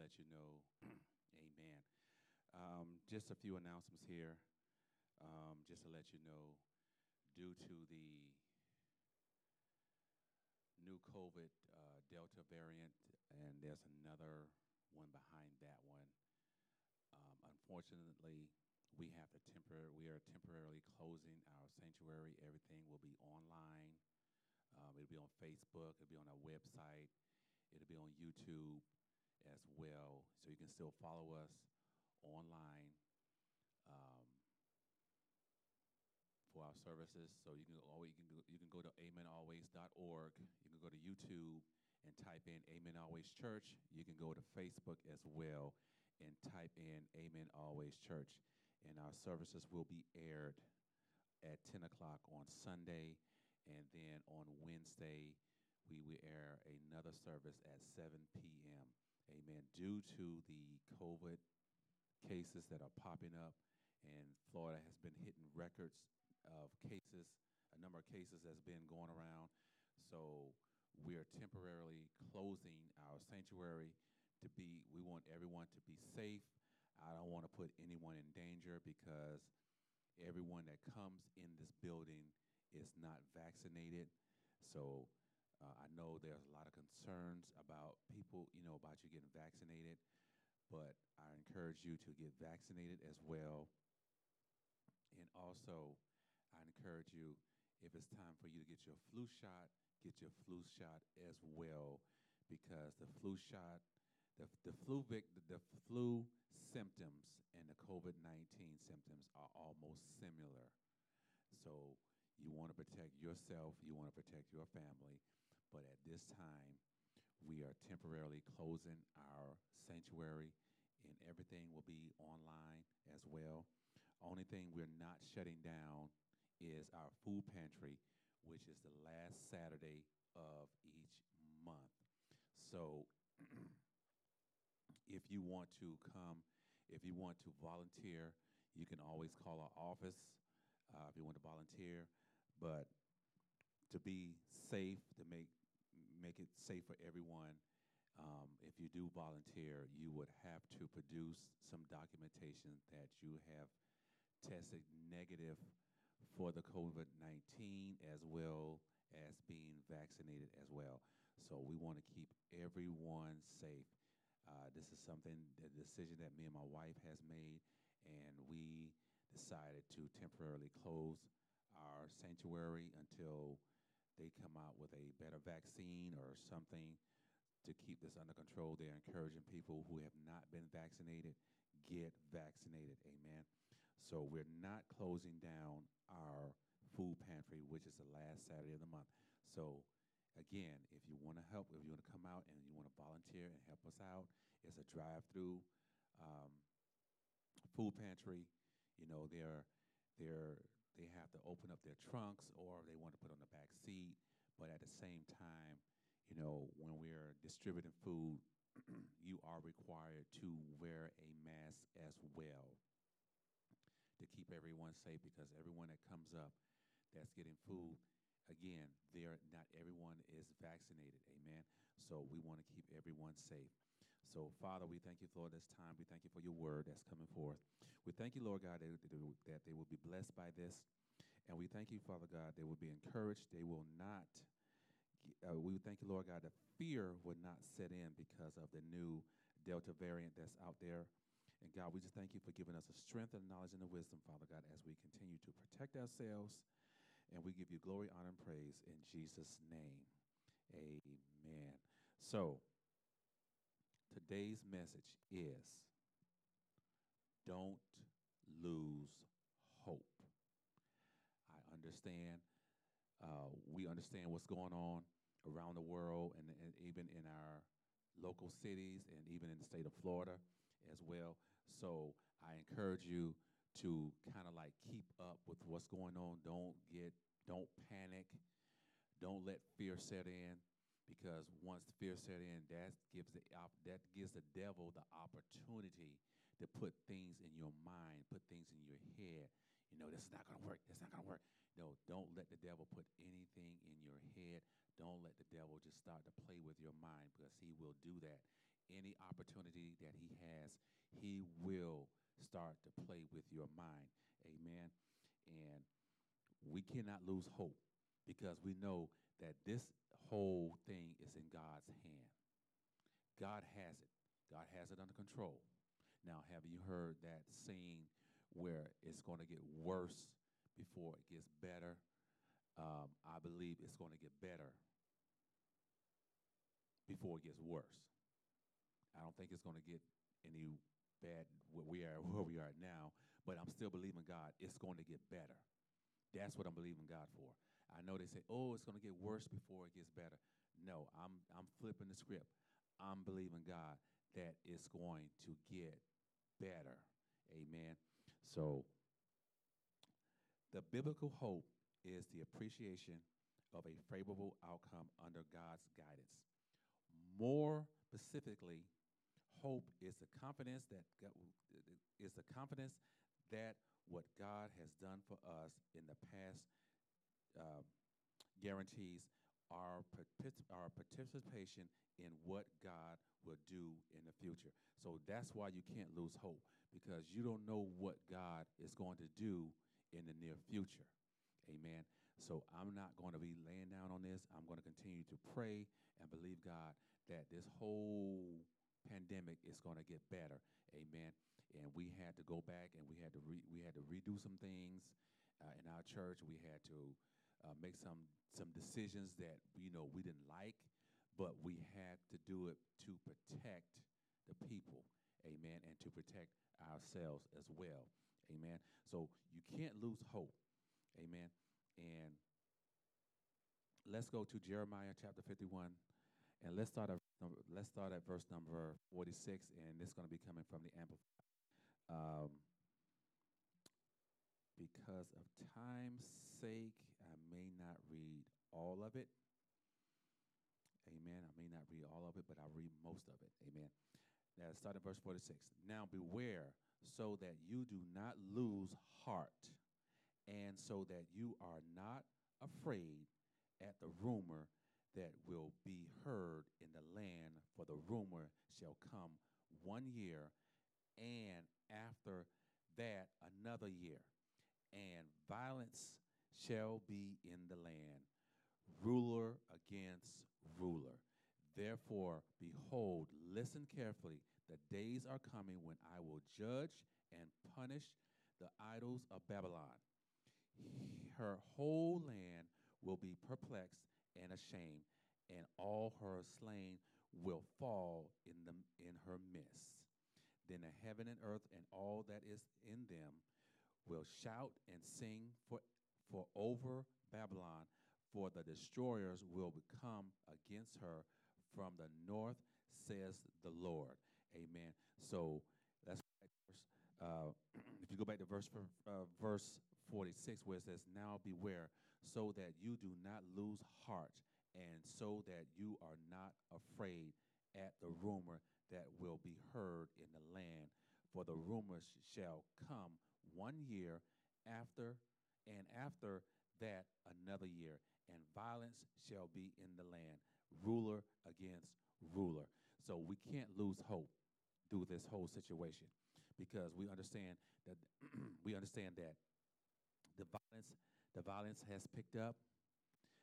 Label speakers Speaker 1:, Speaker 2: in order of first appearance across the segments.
Speaker 1: let you know, amen. Um, just a few announcements here. Um, just to let you know, due to the new COVID uh, Delta variant, and there's another one behind that one. Um, unfortunately, we have to tempor- we are temporarily closing our sanctuary. Everything will be online. Um, it'll be on Facebook. It'll be on our website. It'll be on YouTube as well. So you can still follow us online um, for our services. So you can always you can go, you can go to amenalways.org. You can go to YouTube and type in Amen Always Church. You can go to Facebook as well and type in Amen Always Church. And our services will be aired at 10 o'clock on Sunday. And then on Wednesday, we will air another service at 7 p.m. Amen. Due to the COVID cases that are popping up, and Florida has been hitting records of cases, a number of cases that's been going around. So we are temporarily closing our sanctuary to be, we want everyone to be safe. I don't want to put anyone in danger because everyone that comes in this building is not vaccinated. So uh, I know there's a lot of concerns about people, you know, about you getting vaccinated, but I encourage you to get vaccinated as well. And also, I encourage you, if it's time for you to get your flu shot, get your flu shot as well, because the flu shot, the, the flu vic, the, the flu symptoms and the COVID 19 symptoms are almost similar. So you want to protect yourself, you want to protect your family, but at this time, we are temporarily closing our sanctuary, and everything will be online as well. Only thing we're not shutting down is our food pantry, which is the last Saturday of each month. So if you want to come, if you want to volunteer, you can always call our office uh, if you want to volunteer. But to be safe, to make make it safe for everyone. Um, if you do volunteer, you would have to produce some documentation that you have tested negative for the COVID 19 as well as being vaccinated as well. So we want to keep everyone safe. Uh, this is something, the decision that me and my wife has made, and we decided to temporarily close our sanctuary until they come out with a better vaccine or something to keep this under control. They're encouraging people who have not been vaccinated, get vaccinated. Amen. So we're not closing down our food pantry, which is the last Saturday of the month. So again, if you want to help, if you want to come out and you want to volunteer and help us out, it's a drive-through um, food pantry. You know, they're they're they have to open up their trunks or they want to put on the back seat. But at the same time, you know, when we're distributing food, you are required to wear a mask as well to keep everyone safe because everyone that comes up that's getting food, again, there not everyone is vaccinated. Amen. So we want to keep everyone safe. So, Father, we thank you for this time. We thank you for your word that's coming forth. We thank you, Lord God, that, they will be blessed by this. And we thank you, Father God, they will be encouraged. They will not, uh, we thank you, Lord God, that fear would not set in because of the new Delta variant that's out there. And God, we just thank you for giving us the strength and knowledge and the wisdom, Father God, as we continue to protect ourselves. And we give you glory, honor, and praise in Jesus' name. Amen. So, today's message is don't lose hope. I understand. Uh, we understand what's going on around the world and, and even in our local cities and even in the state of Florida as well. So I encourage you to kind of like keep up with what's going on. Don't get, don't panic. Don't let fear set in because once fear set in, that gives the that gives the devil the opportunity to put things in your mind, put things in your head. You know, this is not going to work. This is not going to work. No, don't let the devil put anything in your head. Don't let the devil just start to play with your mind because he will do that any opportunity that he has, he will start to play with your mind. Amen. And we cannot lose hope because we know that this whole thing is in God's hand. God has it. God has it under control. Now, have you heard that saying where it's going to get worse before it gets better? Um, I believe it's going to get better before it gets worse. I don't think it's going to get any bad where we are where we are now, but I'm still believing God. It's going to get better. That's what I'm believing God for. I know they say, "Oh, it's going to get worse before it gets better." No, I'm I'm flipping the script. I'm believing God that it's going to get better. Amen. So the biblical hope is the appreciation of a favorable outcome under God's guidance. More specifically, hope is the confidence that God, is the confidence that what God has done for us in the past uh, guarantees our, our participation in what God will do in the future. So that's why you can't lose hope because you don't know what God is going to do in the near future. Amen. So I'm not going to be laying down on this. I'm going to continue to pray and believe God that this whole pandemic is going to get better. Amen. And we had to go back and we had to we had to redo some things uh, in our church. We had to uh, make some some decisions that you know we didn't like, but we had to do it to protect the people. Amen. And to protect ourselves as well. Amen. So you can't lose hope. Amen. And let's go to Jeremiah chapter 51 and let's start at let's start at verse number 46 and it's going to be coming from the amplified um, because of time's sake i may not read all of it. Amen. I may not read all of it but i'll read most of it. Amen. Now start at verse 46 now beware so that you do not lose heart and so that you are not afraid at the rumor that will be heard in the land, for the rumor shall come one year, and after that another year, and violence shall be in the land, ruler against ruler. Therefore, behold, listen carefully. The days are coming when I will judge and punish the idols of Babylon. Her whole land will be perplexed and ashamed, and all her slain will fall in the in her midst. Then the heaven and earth and all that is in them will shout and sing for for over Babylon, for the destroyers will come against her from the north, says the Lord. Amen. So that's uh, if you go back to verse uh, verse 46, where it says, "Now beware, so that you do not lose heart, and so that you are not afraid at the rumor that will be heard in the land, for the rumors shall come one year after, and after that another year, and violence shall be in the land, ruler against ruler." So we can't lose hope through this whole situation because we understand that we understand that the violence the violence has picked up.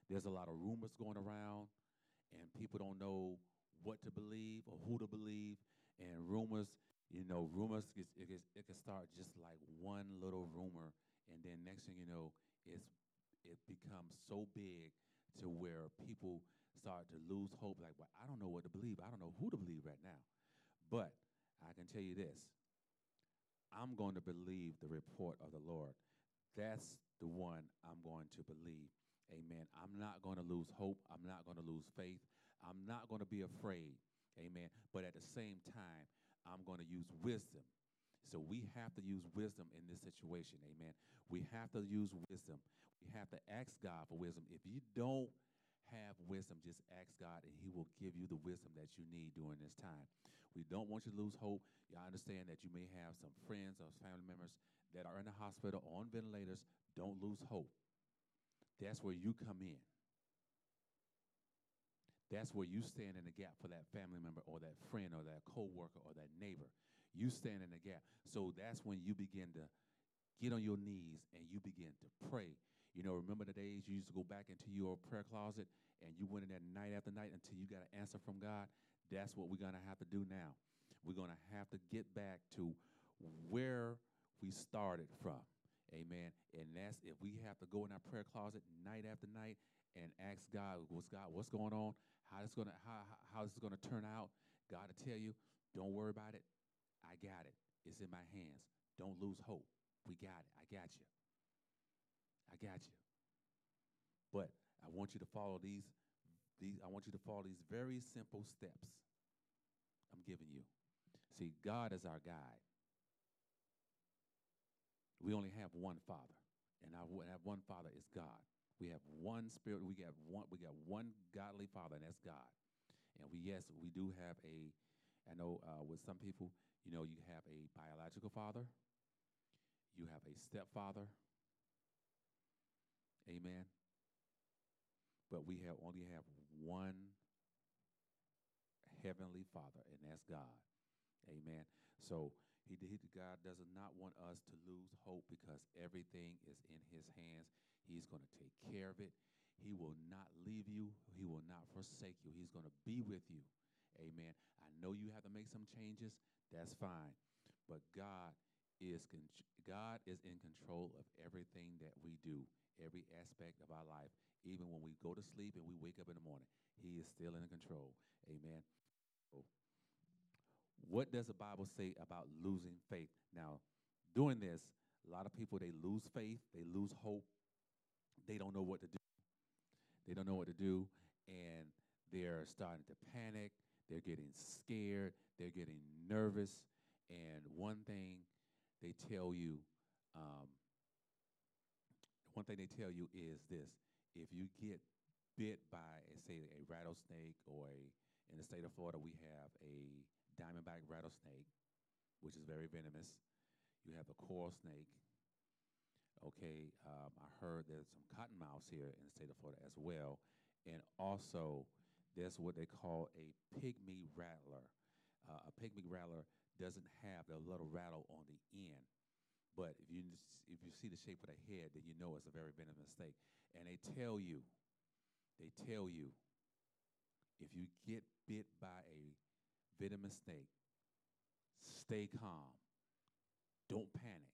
Speaker 1: There's a lot of rumors going around, and people don't know what to believe or who to believe. And rumors, you know, rumors it, it, it can start just like one little rumor, and then next thing you know, it's it becomes so big to where people start to lose hope. Like, well, I don't know what to believe. I don't know who to believe right now. But I can tell you this I'm going to believe the report of the Lord. That's the one I'm going to believe. Amen. I'm not going to lose hope. I'm not going to lose faith. I'm not going to be afraid. Amen. But at the same time, I'm going to use wisdom. So we have to use wisdom in this situation. Amen. We have to use wisdom. We have to ask God for wisdom. If you don't have wisdom, just ask God and He will give you the wisdom that you need during this time. We don't want you to lose hope. I understand that you may have some friends or family members that are in the hospital on ventilators. Don't lose hope. That's where you come in. That's where you stand in the gap for that family member or that friend or that coworker or that neighbor. You stand in the gap. So that's when you begin to get on your knees and you begin to pray. You know, remember the days you used to go back into your prayer closet and you went in there night after night until you got an answer from God? That's what we're going to have to do now. We're going to have to get back to where we started from. Amen. And that's if we have to go in our prayer closet night after night and ask God, what's God, what's going on? How it's gonna how how this is gonna turn out? God to tell you, don't worry about it. I got it. It's in my hands. Don't lose hope. We got it. I got you. I got you. But I want you to follow these these I want you to follow these very simple steps I'm giving you. See, God is our guide. We only have one Father, and our that one Father is God. We have one Spirit. We got one. We got one godly Father, and that's God. And we yes, we do have a. I know uh, with some people, you know, you have a biological father. You have a stepfather. Amen. But we have only have one heavenly Father, and that's God. Amen. So he, he, God does not want us to lose hope because everything is in his hands. He's going to take care of it. He will not leave you. He will not forsake you. He's going to be with you. Amen. I know you have to make some changes. That's fine. But God is con- God is in control of everything that we do, every aspect of our life. Even when we go to sleep and we wake up in the morning, he is still in control. Amen. What does the Bible say about losing faith? Now, doing this, a lot of people they lose faith, they lose hope, they don't know what to do. They don't know what to do, and they're starting to panic. They're getting scared. They're getting nervous. And one thing they tell you, um, one thing they tell you is this: if you get bit by, a, say, a rattlesnake, or a, in the state of Florida, we have a diamondback rattlesnake, which is very venomous. You have a coral snake. Okay, um, I heard there's some cottonmouths here in the state of Florida as well. And also, there's what they call a pygmy rattler. Uh, a pygmy rattler doesn't have the little rattle on the end. But if you if you see the shape of the head, then you know it's a very venomous snake. And they tell you, they tell you, if you get bit by a venomous snake. Stay calm. Don't panic.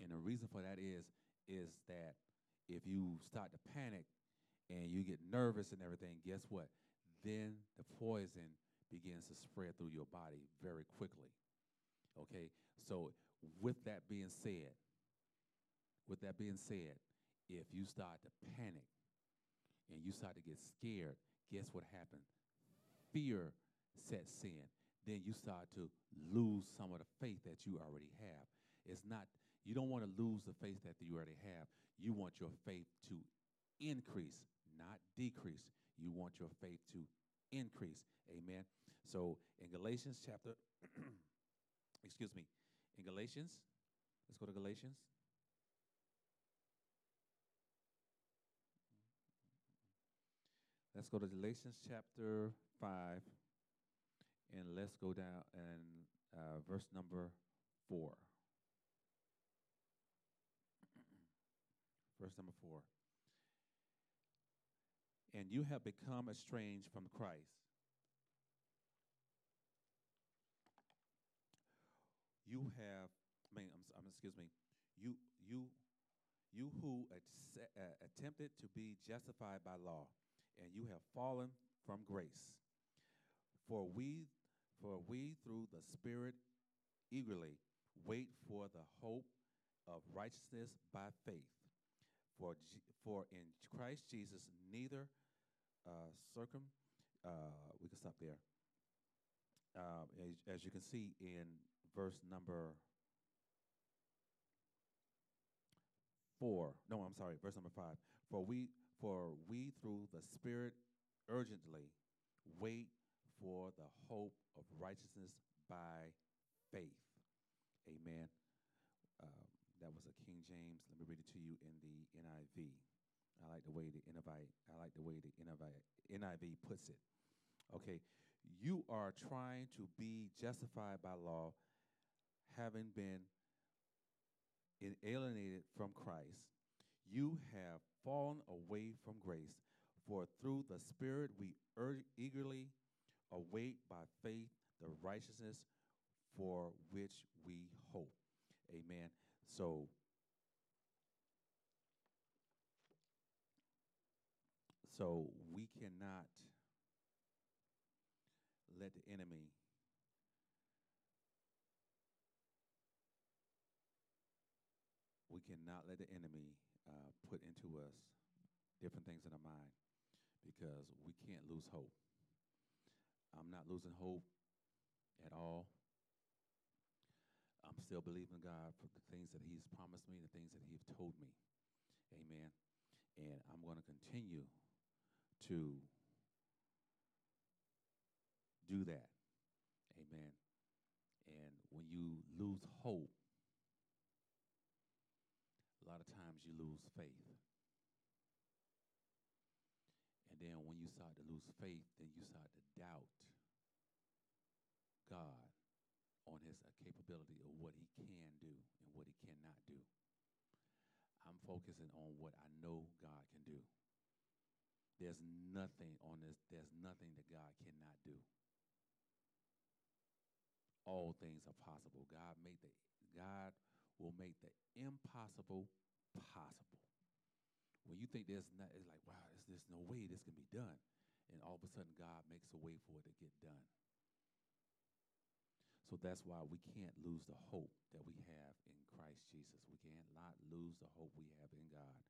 Speaker 1: And the reason for that is is that if you start to panic and you get nervous and everything, guess what? Then the poison begins to spread through your body very quickly. Okay? So with that being said, with that being said, if you start to panic and you start to get scared, guess what happened? Fear sets in. Then you start to lose some of the faith that you already have. It's not, you don't want to lose the faith that you already have. You want your faith to increase, not decrease. You want your faith to increase. Amen. So in Galatians chapter, excuse me, in Galatians, let's go to Galatians. Let's go to Galatians chapter 5, and let's go down and uh, verse number 4. verse number 4. And you have become estranged from Christ. You have, I mean, I'm, I'm, excuse me, you, you, you who uh, attempted to be justified by law and you have fallen from grace. For we, for we through the Spirit eagerly wait for the hope of righteousness by faith. For, for in Christ Jesus, neither uh, circum, uh, we can stop there. Uh, as, as you can see in verse number four, no, I'm sorry, verse number five. For we, for we, through the Spirit, urgently wait for the hope of righteousness by faith. Amen. Um, that was a King James. Let me read it to you in the NIV. I like the way the NIV, I like the way the NIV, NIV puts it. Okay, you are trying to be justified by law, having been alienated from Christ. You have fallen away from grace, for through the Spirit we eagerly await by faith the righteousness for which we hope. Amen. So, so we cannot let the enemy we cannot let the enemy uh, put into us different things in our mind because we can't lose hope. I'm not losing hope at all. Still believing God for the things that He's promised me, the things that He's told me. Amen. And I'm going to continue to do that. Amen. And when you lose hope, a lot of times you lose faith. And then when you start to lose faith, then you start to doubt God on his uh, capability of what he can do and what he cannot do. I'm focusing on what I know God can do. There's nothing on this, there's nothing that God cannot do. All things are possible. God made the God will make the impossible possible. When you think there's not, it's like, wow, there's no way this can be done. And all of a sudden, God makes a way for it to get done. So that's why we can't lose the hope that we have in Christ Jesus. We can't not lose the hope we have in God.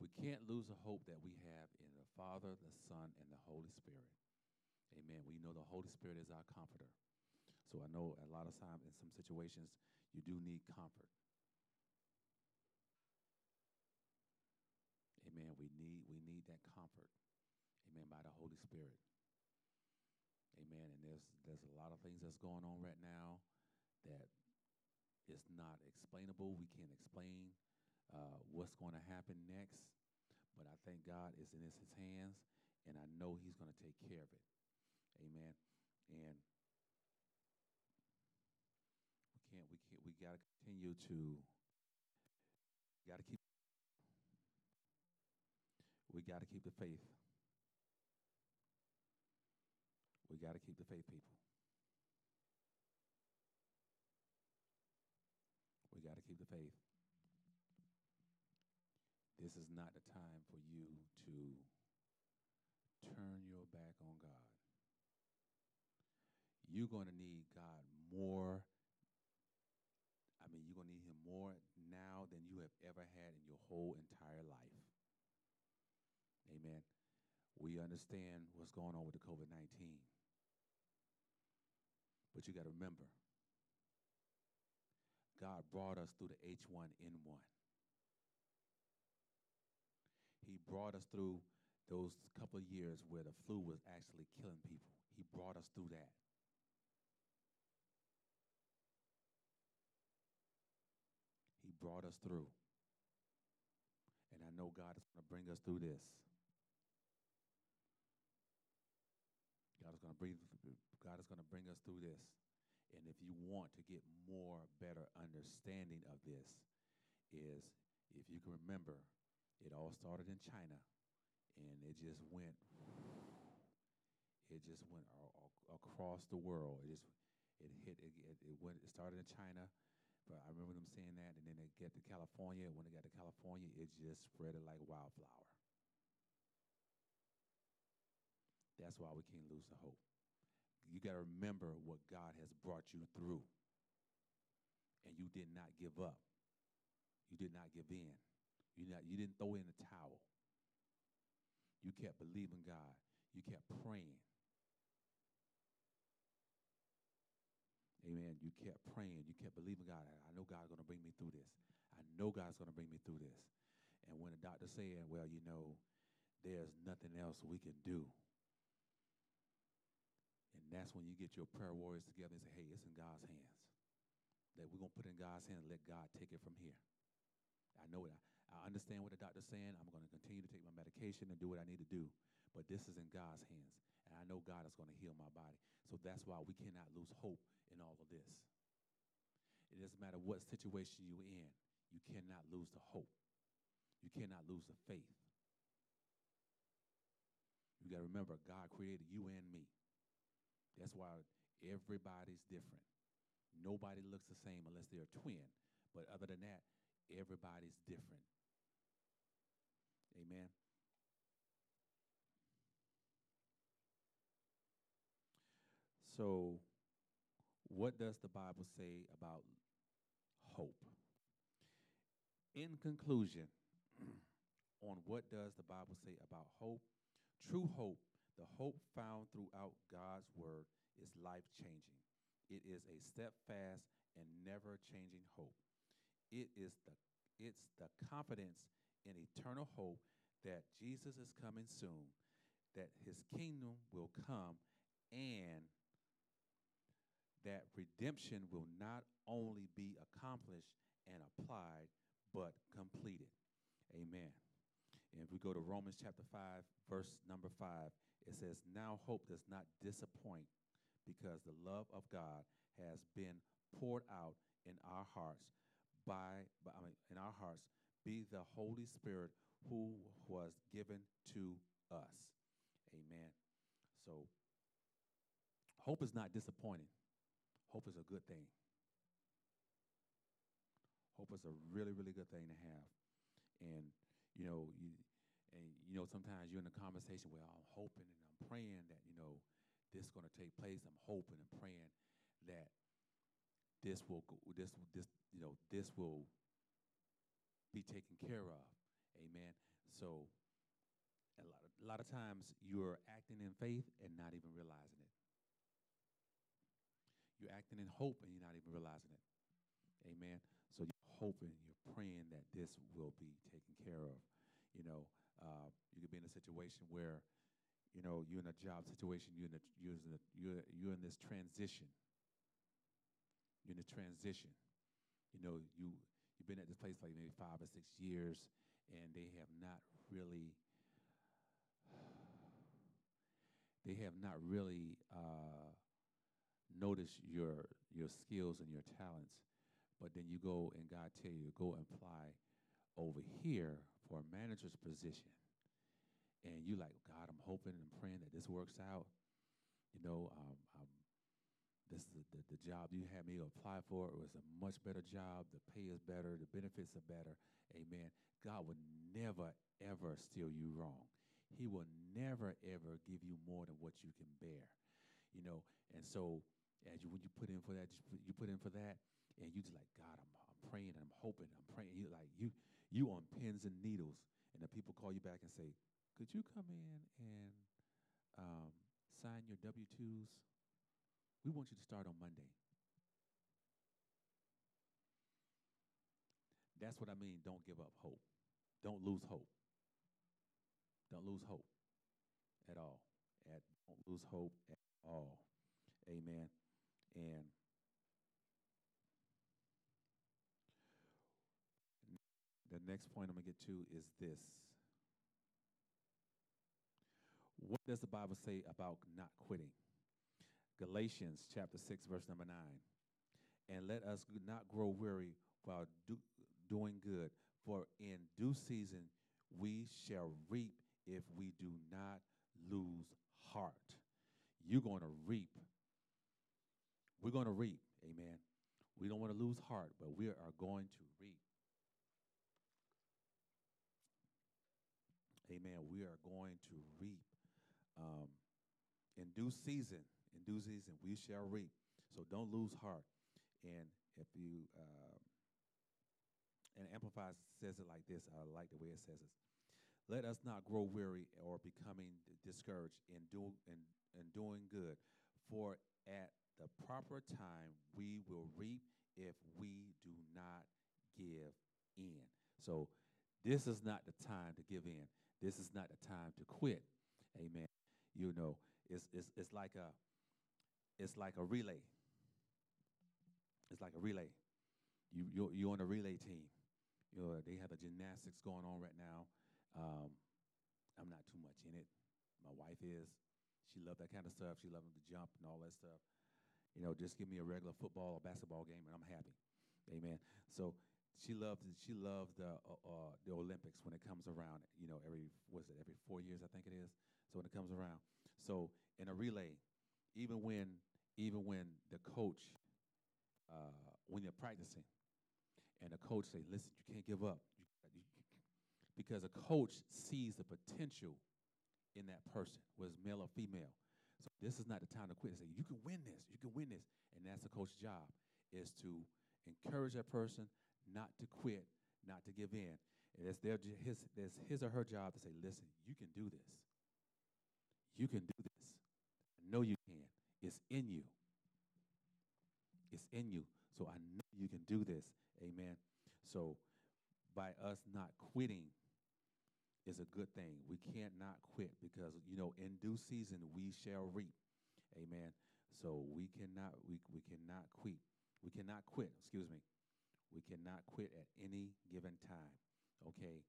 Speaker 1: We can't lose the hope that we have in the Father, the Son, and the Holy Spirit. Amen. We know the Holy Spirit is our comforter. So I know a lot of times in some situations you do need comfort. Amen. We need we need that comfort. Amen. By the Holy Spirit. Amen. And there's there's a lot of things that's going on right now that is not explainable. We can't explain uh, what's going to happen next, but I think God is in His, his hands, and I know He's going to take care of it. Amen. And we can't we can't we got to continue to got to keep we got to keep the faith. We got to keep the faith, people. We got to keep the faith. This is not the time for you to turn your back on God. You're going to need God more. I mean, you're going to need Him more now than you have ever had in your whole entire life. Amen. We understand what's going on with the COVID 19. But you got to remember, God brought us through the H1N1. He brought us through those couple of years where the flu was actually killing people. He brought us through that. He brought us through. And I know God is going to bring us through this. God is going to bring God is going to bring us through this. And if you want to get more better understanding of this is if you can remember it all started in China and it just went it just went across the world. It just it hit it, it, it went it started in China but I remember them saying that, and then they get to California. And when they got to California, it just spread it like wildflower. That's why we can't lose the hope. You got to remember what God has brought you through, and you did not give up. You did not give in. You not you didn't throw in the towel. You kept believing God. You kept praying. Amen. You kept praying. You kept believing God. I know God's going to bring me through this. I know God's going to bring me through this. And when the doctor said, well, you know, there's nothing else we can do. That's when you get your prayer warriors together and say, hey, it's in God's hands. That we're going to put in God's hands and let God take it from here. I know it. I understand what the doctor's saying. I'm going to continue to take my medication and do what I need to do. But this is in God's hands. And I know God is going to heal my body. So that's why we cannot lose hope in all of this. It doesn't matter what situation you're in, you cannot lose the hope. You cannot lose the faith. You got to remember, God created you and me. That's why everybody's different. Nobody looks the same unless they're a twin. But other than that, everybody's different. Amen. So, what does the Bible say about hope? In conclusion, on what does the Bible say about hope? True hope, the hope found throughout God's word, is life changing. It is a steadfast and never changing hope. It is the it's the confidence in eternal hope that Jesus is coming soon, that his kingdom will come, and that redemption will not only be accomplished and applied, but completed. Amen. And if we go to Romans chapter 5, verse number 5, it says, Now hope does not disappoint because the love of God has been poured out in our hearts by, by I mean, in our hearts be the Holy Spirit who was given to us. Amen. So hope is not disappointing. Hope is a good thing. Hope is a really, really good thing to have. And you know, you and you know, sometimes you're in a conversation where I'm hoping and I'm praying that, you know, this is going to take place. I'm hoping and praying that this will go, this this you know this will be taken care of. Amen. So a lot of, a lot of times you're acting in faith and not even realizing it. You're acting in hope and you're not even realizing it. Amen. So you're hoping, you're praying that this will be taken care of. You know, uh, you could be in a situation where, you know, you're in a job situation, you're in a, you're in, a, you're, you're in this transition you're in a transition. You know, you you've been at this place like maybe five or six years, and they have not really they have not really uh, noticed your your skills and your talents. But then you go and God tell you go and apply over here for a manager's position, and you like God. I'm hoping and praying that this works out. You know, um, I'm this the, the, the job you had me apply for it was a much better job. The pay is better. The benefits are better. Amen. God will never, ever steal you wrong. He will never, ever give you more than what you can bear. You know, and so as you when you put in for that, you put in for that, and you just like God, I'm, I'm praying, and I'm hoping, I'm praying. You like you you on pins and needles, and the people call you back and say, "Could you come in and um, sign your W twos?" We want you to start on Monday. That's what I mean. Don't give up hope. Don't lose hope. Don't lose hope at all. At, don't lose hope at all. Amen. And the next point I'm going to get to is this. What does the Bible say about not quitting? Galatians chapter 6, verse number 9. And let us not grow weary while do, doing good, for in due season we shall reap if we do not lose heart. You're going to reap. We're going to reap. Amen. We don't want to lose heart, but we are going to reap. Amen. We are going to reap um, in due season in due season we shall reap. So don't lose heart. And if you uh, and Amplified says it like this, I like the way it says it. Let us not grow weary or becoming discouraged in doing in, in doing good, for at the proper time we will reap if we do not give in. So this is not the time to give in. This is not the time to quit. Amen. You know, it's it's it's like a it's like a relay. It's like a relay. You you're, you're on a relay team. You know, they have the gymnastics going on right now. Um, I'm not too much in it. My wife is. She loved that kind of stuff. She loved to jump and all that stuff. You know, just give me a regular football or basketball game and I'm happy. Amen. So she loved she loved the uh, uh, the Olympics when it comes around. You know, every was it every four years I think it is. So when it comes around, so in a relay, even when even when the coach uh, when you're practicing, and the coach say, "Listen, you can't give up," because a coach sees the potential in that person, it's male or female. So this is not the time to quit. Say, "You can win this. You can win this," and that's the coach's job is to encourage that person not to quit, not to give in. And it's their his it's his or her job to say, "Listen, you can do this. You can do this. I know you can. It's in you. It's in you. So I know you can do this. Amen. So by us not quitting is a good thing. We can't not quit because you know in due season we shall reap. Amen. So we cannot we we cannot quit. We cannot quit, excuse me. We cannot quit at any given time. Okay.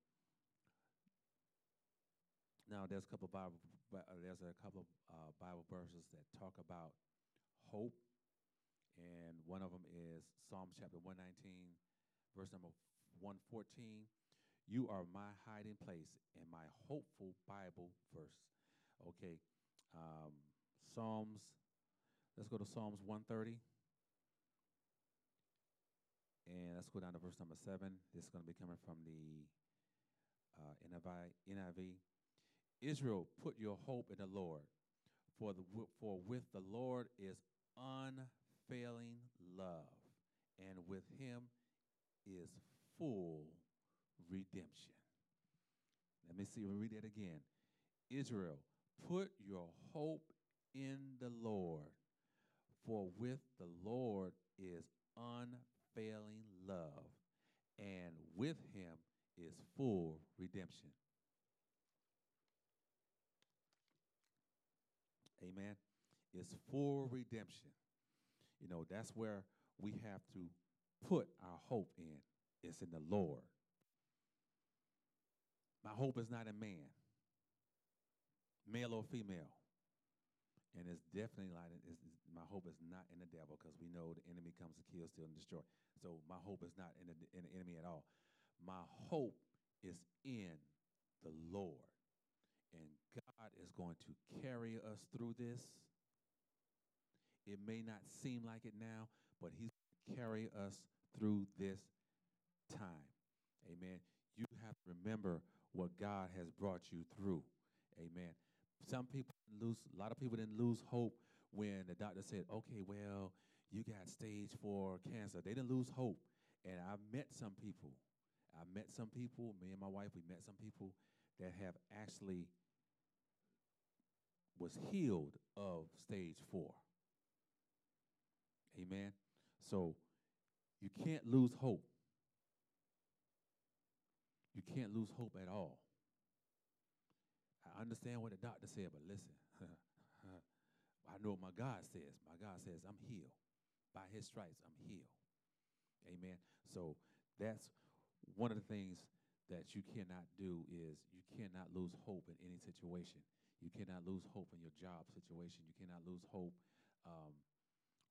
Speaker 1: Now there's a couple Bible uh, there's a couple uh, Bible verses that talk about hope and one of them is Psalms chapter 119, verse number 114. You are my hiding place and my hopeful Bible verse. Okay. Um, Psalms, let's go to Psalms 130. And let's go down to verse number 7. This is going to be coming from the uh, NIV, NIV. Israel, put your hope in the Lord, for, the, for with the Lord is unfailing love, and with him is full redemption. Let me see, we read that again. Israel, put your hope in the Lord, for with the Lord is unfailing love, and with him is full redemption. Amen. It's full redemption. You know, that's where we have to put our hope in. It's in the Lord. My hope is not in man, male or female. And it's definitely like it's, it's, my hope is not in the devil because we know the enemy comes to kill, steal, and destroy. So my hope is not in the, in the enemy at all. My hope is in the Lord. And God is going to carry us through this. It may not seem like it now, but He's going to carry us through this time. Amen. You have to remember what God has brought you through. Amen. Some people lose, a lot of people didn't lose hope when the doctor said, okay, well, you got stage four cancer. They didn't lose hope. And I met some people. I met some people, me and my wife, we met some people that have actually was healed of stage four. Amen. So you can't lose hope. You can't lose hope at all. I understand what the doctor said, but listen, I know my God says. My God says, I'm healed. By his stripes, I'm healed. Amen. So that's one of the things that you cannot do is you cannot lose hope in any situation. You cannot lose hope in your job situation. You cannot lose hope um,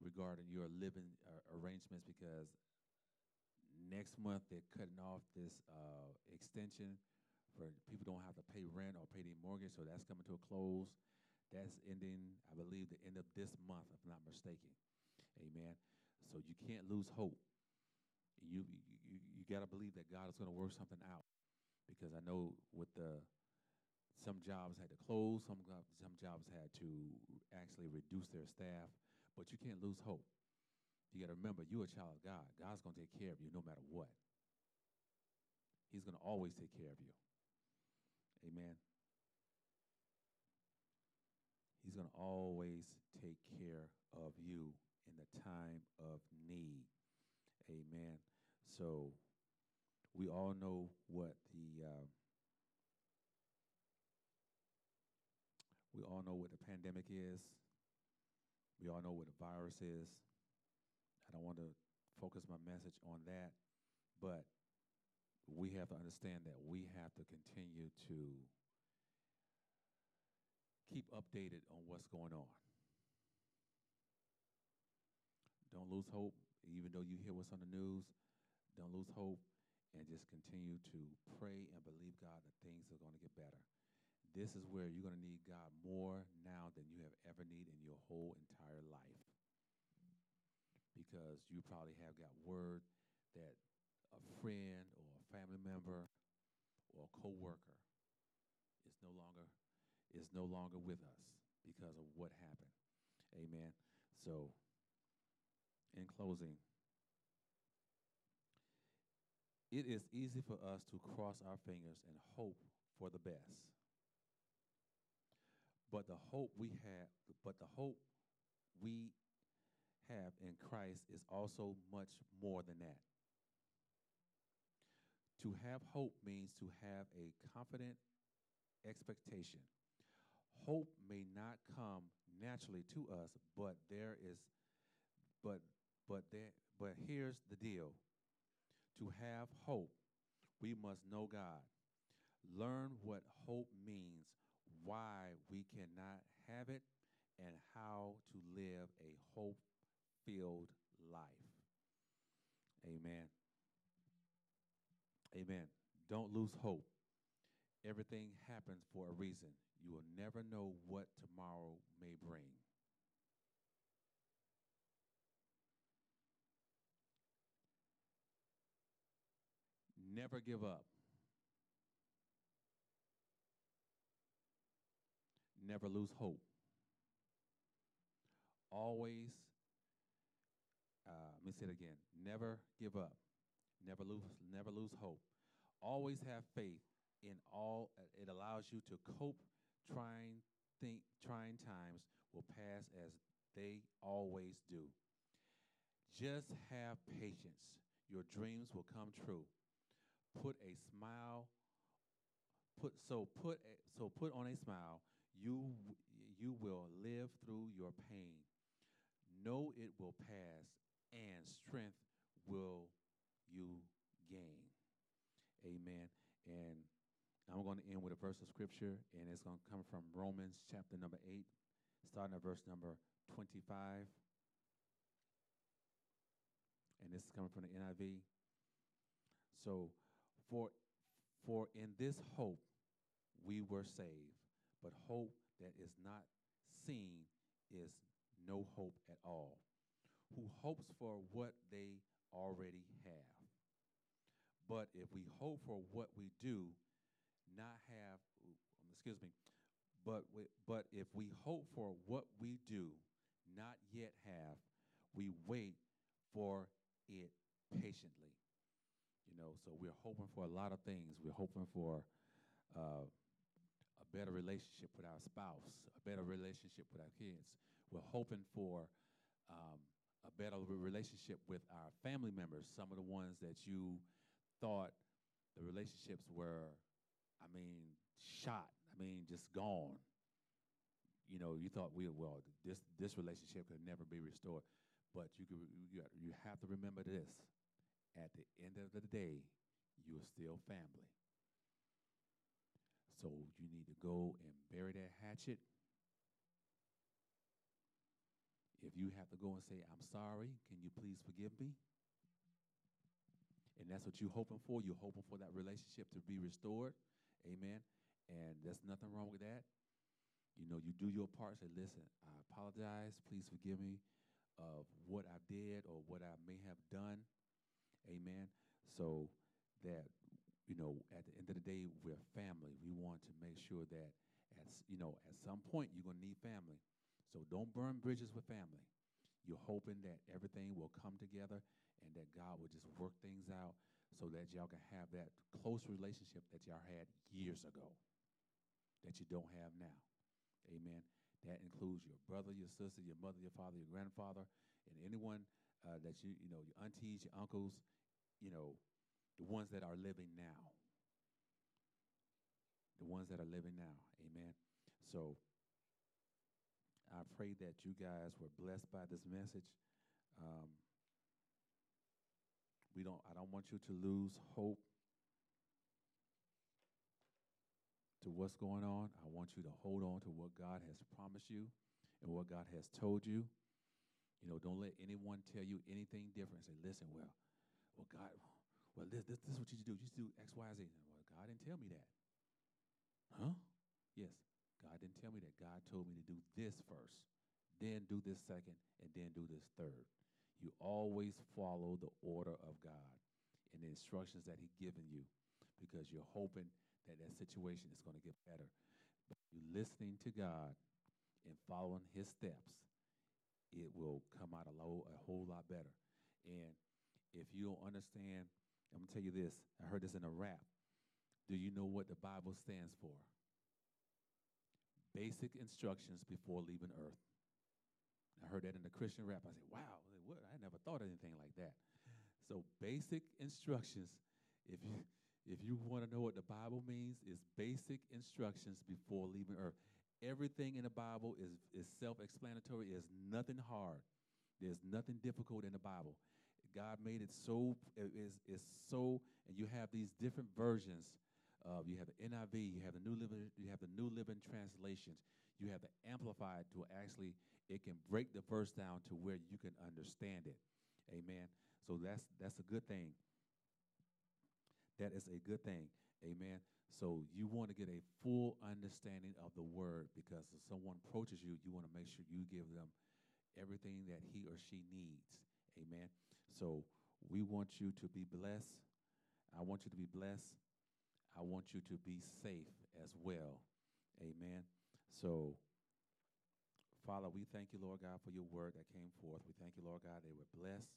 Speaker 1: regarding your living uh, arrangements because next month they're cutting off this uh, extension for people don't have to pay rent or pay their mortgage, so that's coming to a close. That's ending, I believe, the end of this month, if I'm not mistaken. Amen. So you can't lose hope. You you you got to believe that God is going to work something out, because I know with the some jobs had to close, some some jobs had to actually reduce their staff but you can't lose hope. You got to remember, you're a child of God. God's going to take care of you no matter what. He's going to always take care of you. Amen. He's going to always take care of you in the time of need. Amen. So we all know what the uh, we all know what the pandemic is. We all know what the virus is. I don't want to focus my message on that, but we have to understand that we have to continue to keep updated on what's going on. Don't lose hope, even though you hear what's on the news. Don't lose hope and just continue to pray and believe God that things are going to get better. This is where you're going to need God more now than you have ever needed in your whole entire life. Because you probably have got word that a friend family member or a coworker is no longer is no longer with us because of what happened. Amen. So in closing, it is easy for us to cross our fingers and hope for the best. But the hope we have, but the hope we have in Christ is also much more than that. To have hope means to have a confident expectation. Hope may not come naturally to us, but there is but but there but here's the deal. To have hope, we must know God. Learn what hope means, why we cannot have it, and how to live a hope filled life. Amen. Amen. Don't lose hope. Everything happens for a reason. You will never know what tomorrow may bring. Never give up. Never lose hope. Always, uh, let me say it again. Never give up. Never lose, never lose hope. Always have faith in all. It allows you to cope. Trying, think, trying times will pass as they always do. Just have patience. Your dreams will come true put a smile put so put a, so put on a smile you you will live through your pain know it will pass and strength will you gain amen and i'm going to end with a verse of scripture and it's going to come from romans chapter number 8 starting at verse number 25 and this is coming from the niv so for, for in this hope we were saved, but hope that is not seen is no hope at all. Who hopes for what they already have? But if we hope for what we do not have, excuse me, but we, but if we hope for what we do not yet have, we wait for it patiently. You know, so we're hoping for a lot of things. We're hoping for uh, a better relationship with our spouse, a better relationship with our kids. We're hoping for um, a better relationship with our family members. Some of the ones that you thought the relationships were, I mean, shot. I mean, just gone. You know, you thought we well, this this relationship could never be restored. But you could, you, you have to remember this at the end of the day, you are still family. So you need to go and bury that hatchet. If you have to go and say, I'm sorry, can you please forgive me? And that's what you're hoping for. You're hoping for that relationship to be restored. Amen. And there's nothing wrong with that. You know, you do your part. Say, listen, I apologize. Please forgive me of what I did or what I may have done. Amen. So that you know, at the end of the day, we're family. We want to make sure that at you know at some point you're gonna need family. So don't burn bridges with family. You're hoping that everything will come together and that God will just work things out so that y'all can have that close relationship that y'all had years ago that you don't have now. Amen. That includes your brother, your sister, your mother, your father, your grandfather, and anyone uh, that you, you know, your aunties, your uncles, you know, the ones that are living now. The ones that are living now. Amen. So I pray that you guys were blessed by this message. Um, we don't. I don't want you to lose hope. to what's going on. I want you to hold on to what God has promised you and what God has told you. You know, don't let anyone tell you anything different. Say, listen, well, well, God, well, this, this, this is what you should do. You should do X, Y, Z. Well, God didn't tell me that. Huh? Yes, God didn't tell me that. God told me to do this first, then do this second, and then do this third. You always follow the order of God and the instructions that He's given you because you're hoping that that situation is going to get better. But you listening to God and following His steps, it will come out a, low, a whole lot better. And if you don't understand, I'm going to tell you this. I heard this in a rap. Do you know what the Bible stands for? Basic instructions before leaving earth. I heard that in the Christian rap. I said, wow, what? I never thought of anything like that. So basic instructions, if you if you want to know what the Bible means, is basic instructions before leaving earth. Everything in the Bible is, is self-explanatory. There's nothing hard. There's nothing difficult in the Bible. God made it so is is so, and you have these different versions. Uh, you have the NIV, you have the New Living, you have the New Living translations, you have the Amplified to actually it can break the verse down to where you can understand it. Amen. So that's that's a good thing. That is a good thing. Amen. So you want to get a full understanding of the word because if someone approaches you, you want to make sure you give them everything that he or she needs. Amen. So we want you to be blessed. I want you to be blessed. I want you to be safe as well. Amen. So, Father, we thank you, Lord God, for your word that came forth. We thank you, Lord God, they were blessed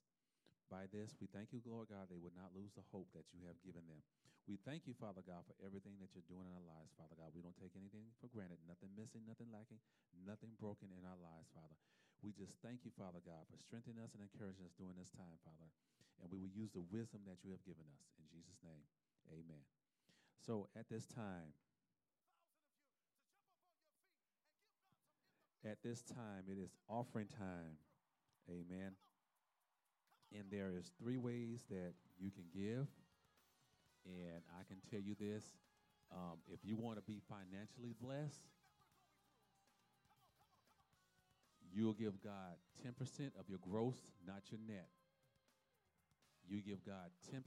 Speaker 1: by this. We thank you, Lord God, they would not lose the hope that you have given them. We thank you, Father God, for everything that you're doing in our lives, Father God. We don't take anything for granted, nothing missing, nothing lacking, nothing broken in our lives, Father. We just thank you, Father God, for strengthening us and encouraging us during this time, Father. And we will use the wisdom that you have given us. In Jesus' name, amen. So at this time, at this time, it is offering time. Amen. And there is three ways that you can give. And I can tell you this um, if you want to be financially blessed, you'll give God 10% of your gross, not your net. You give God 10%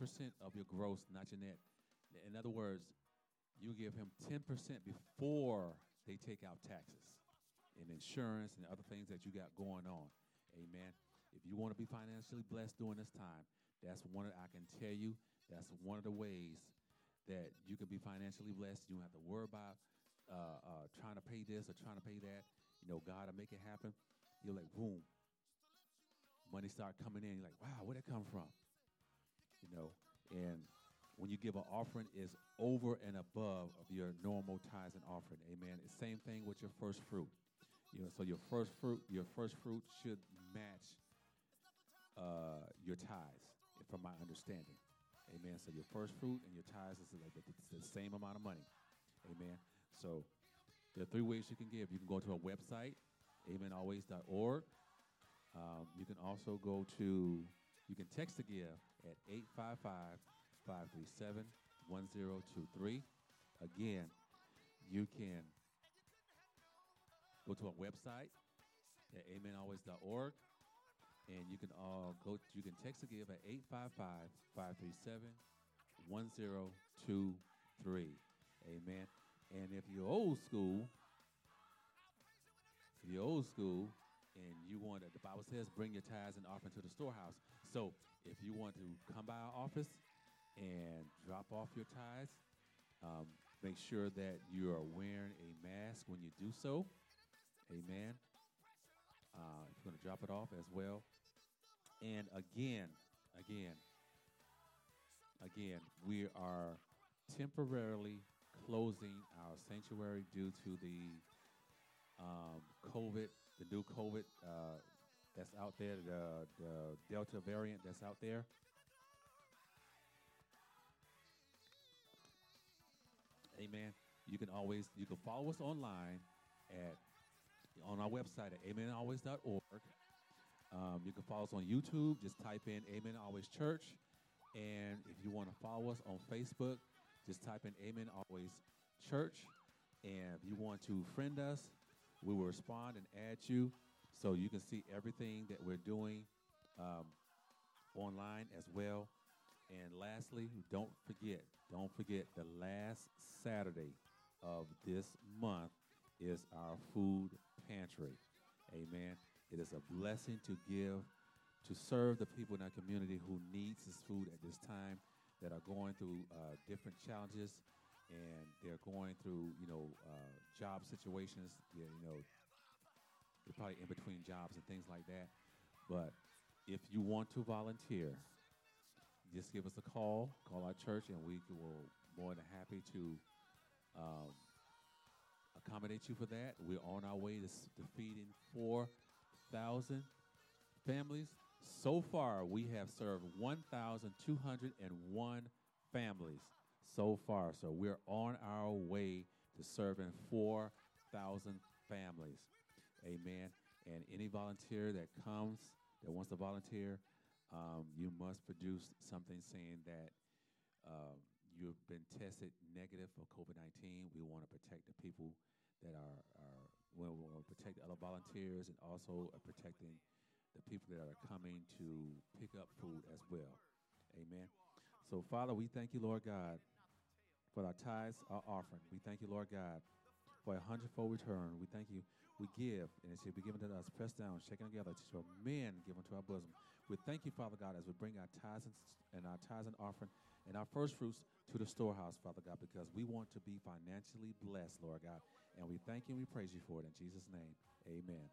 Speaker 1: of your gross, not your net. In other words, you give him 10% before they take out taxes and insurance and other things that you got going on. Amen. If you want to be financially blessed during this time, that's one of, I can tell you that's one of the ways that you can be financially blessed. You don't have to worry about uh, uh, trying to pay this or trying to pay that. You know, God will make it happen. You're like, boom, money start coming in. You're like, wow, where'd that come from? You know, when you give an offering is over and above of your normal tithes and offering. Amen. It's same thing with your first fruit. You know, so your first fruit, your first fruit should match uh, your tithes, from my understanding. Amen. So your first fruit and your tithes is like the, the same amount of money. Amen. So there are three ways you can give. You can go to our website, amenalways.org. Um, you can also go to, you can text to give at 855 537 1023. Again, you can go to our website at amenalways.org. And you can all go, you can text to give at 855 537 1023. Amen. And if you're old school, if you're old school and you want to, the Bible says, bring your tithes and offering to the storehouse. So if you want to come by our office and drop off your tithes, um, make sure that you are wearing a mask when you do so. Amen. Uh, you're going to drop it off as well. And again, again, again, we are temporarily closing our sanctuary due to the um, COVID, the new COVID uh, that's out there, the, the Delta variant that's out there. Amen. You can always you can follow us online at on our website at amenalways.org. Um, you can follow us on YouTube. Just type in Amen Always Church. And if you want to follow us on Facebook, just type in Amen Always Church. And if you want to friend us, we will respond and add you so you can see everything that we're doing um, online as well. And lastly, don't forget, don't forget the last Saturday of this month is our food pantry. Amen. It is a blessing to give, to serve the people in our community who needs this food at this time that are going through uh, different challenges and they're going through, you know, uh, job situations. You know, they're probably in between jobs and things like that. But if you want to volunteer, just give us a call, call our church, and we will more than happy to um, accommodate you for that. We're on our way to, to feeding 4,000 families. So far, we have served 1,201 families so far. So we're on our way to serving 4,000 families. Amen. And any volunteer that comes, that wants to volunteer, um, you must produce something saying that um, you've been tested negative for COVID 19. We want to protect the people that are, are we want to protect the other volunteers and also uh, protecting the people that are coming to pick up food as well. Amen. So, Father, we thank you, Lord God, for our tithes, our offering. We thank you, Lord God, for a hundredfold return. We thank you. We give, and it shall be given to us, pressed down, shaken together, to men given to our bosom. We thank you, Father God, as we bring our tithes and, our tithes and offering and our first fruits to the storehouse, Father God, because we want to be financially blessed, Lord God. And we thank you and we praise you for it in Jesus' name. Amen.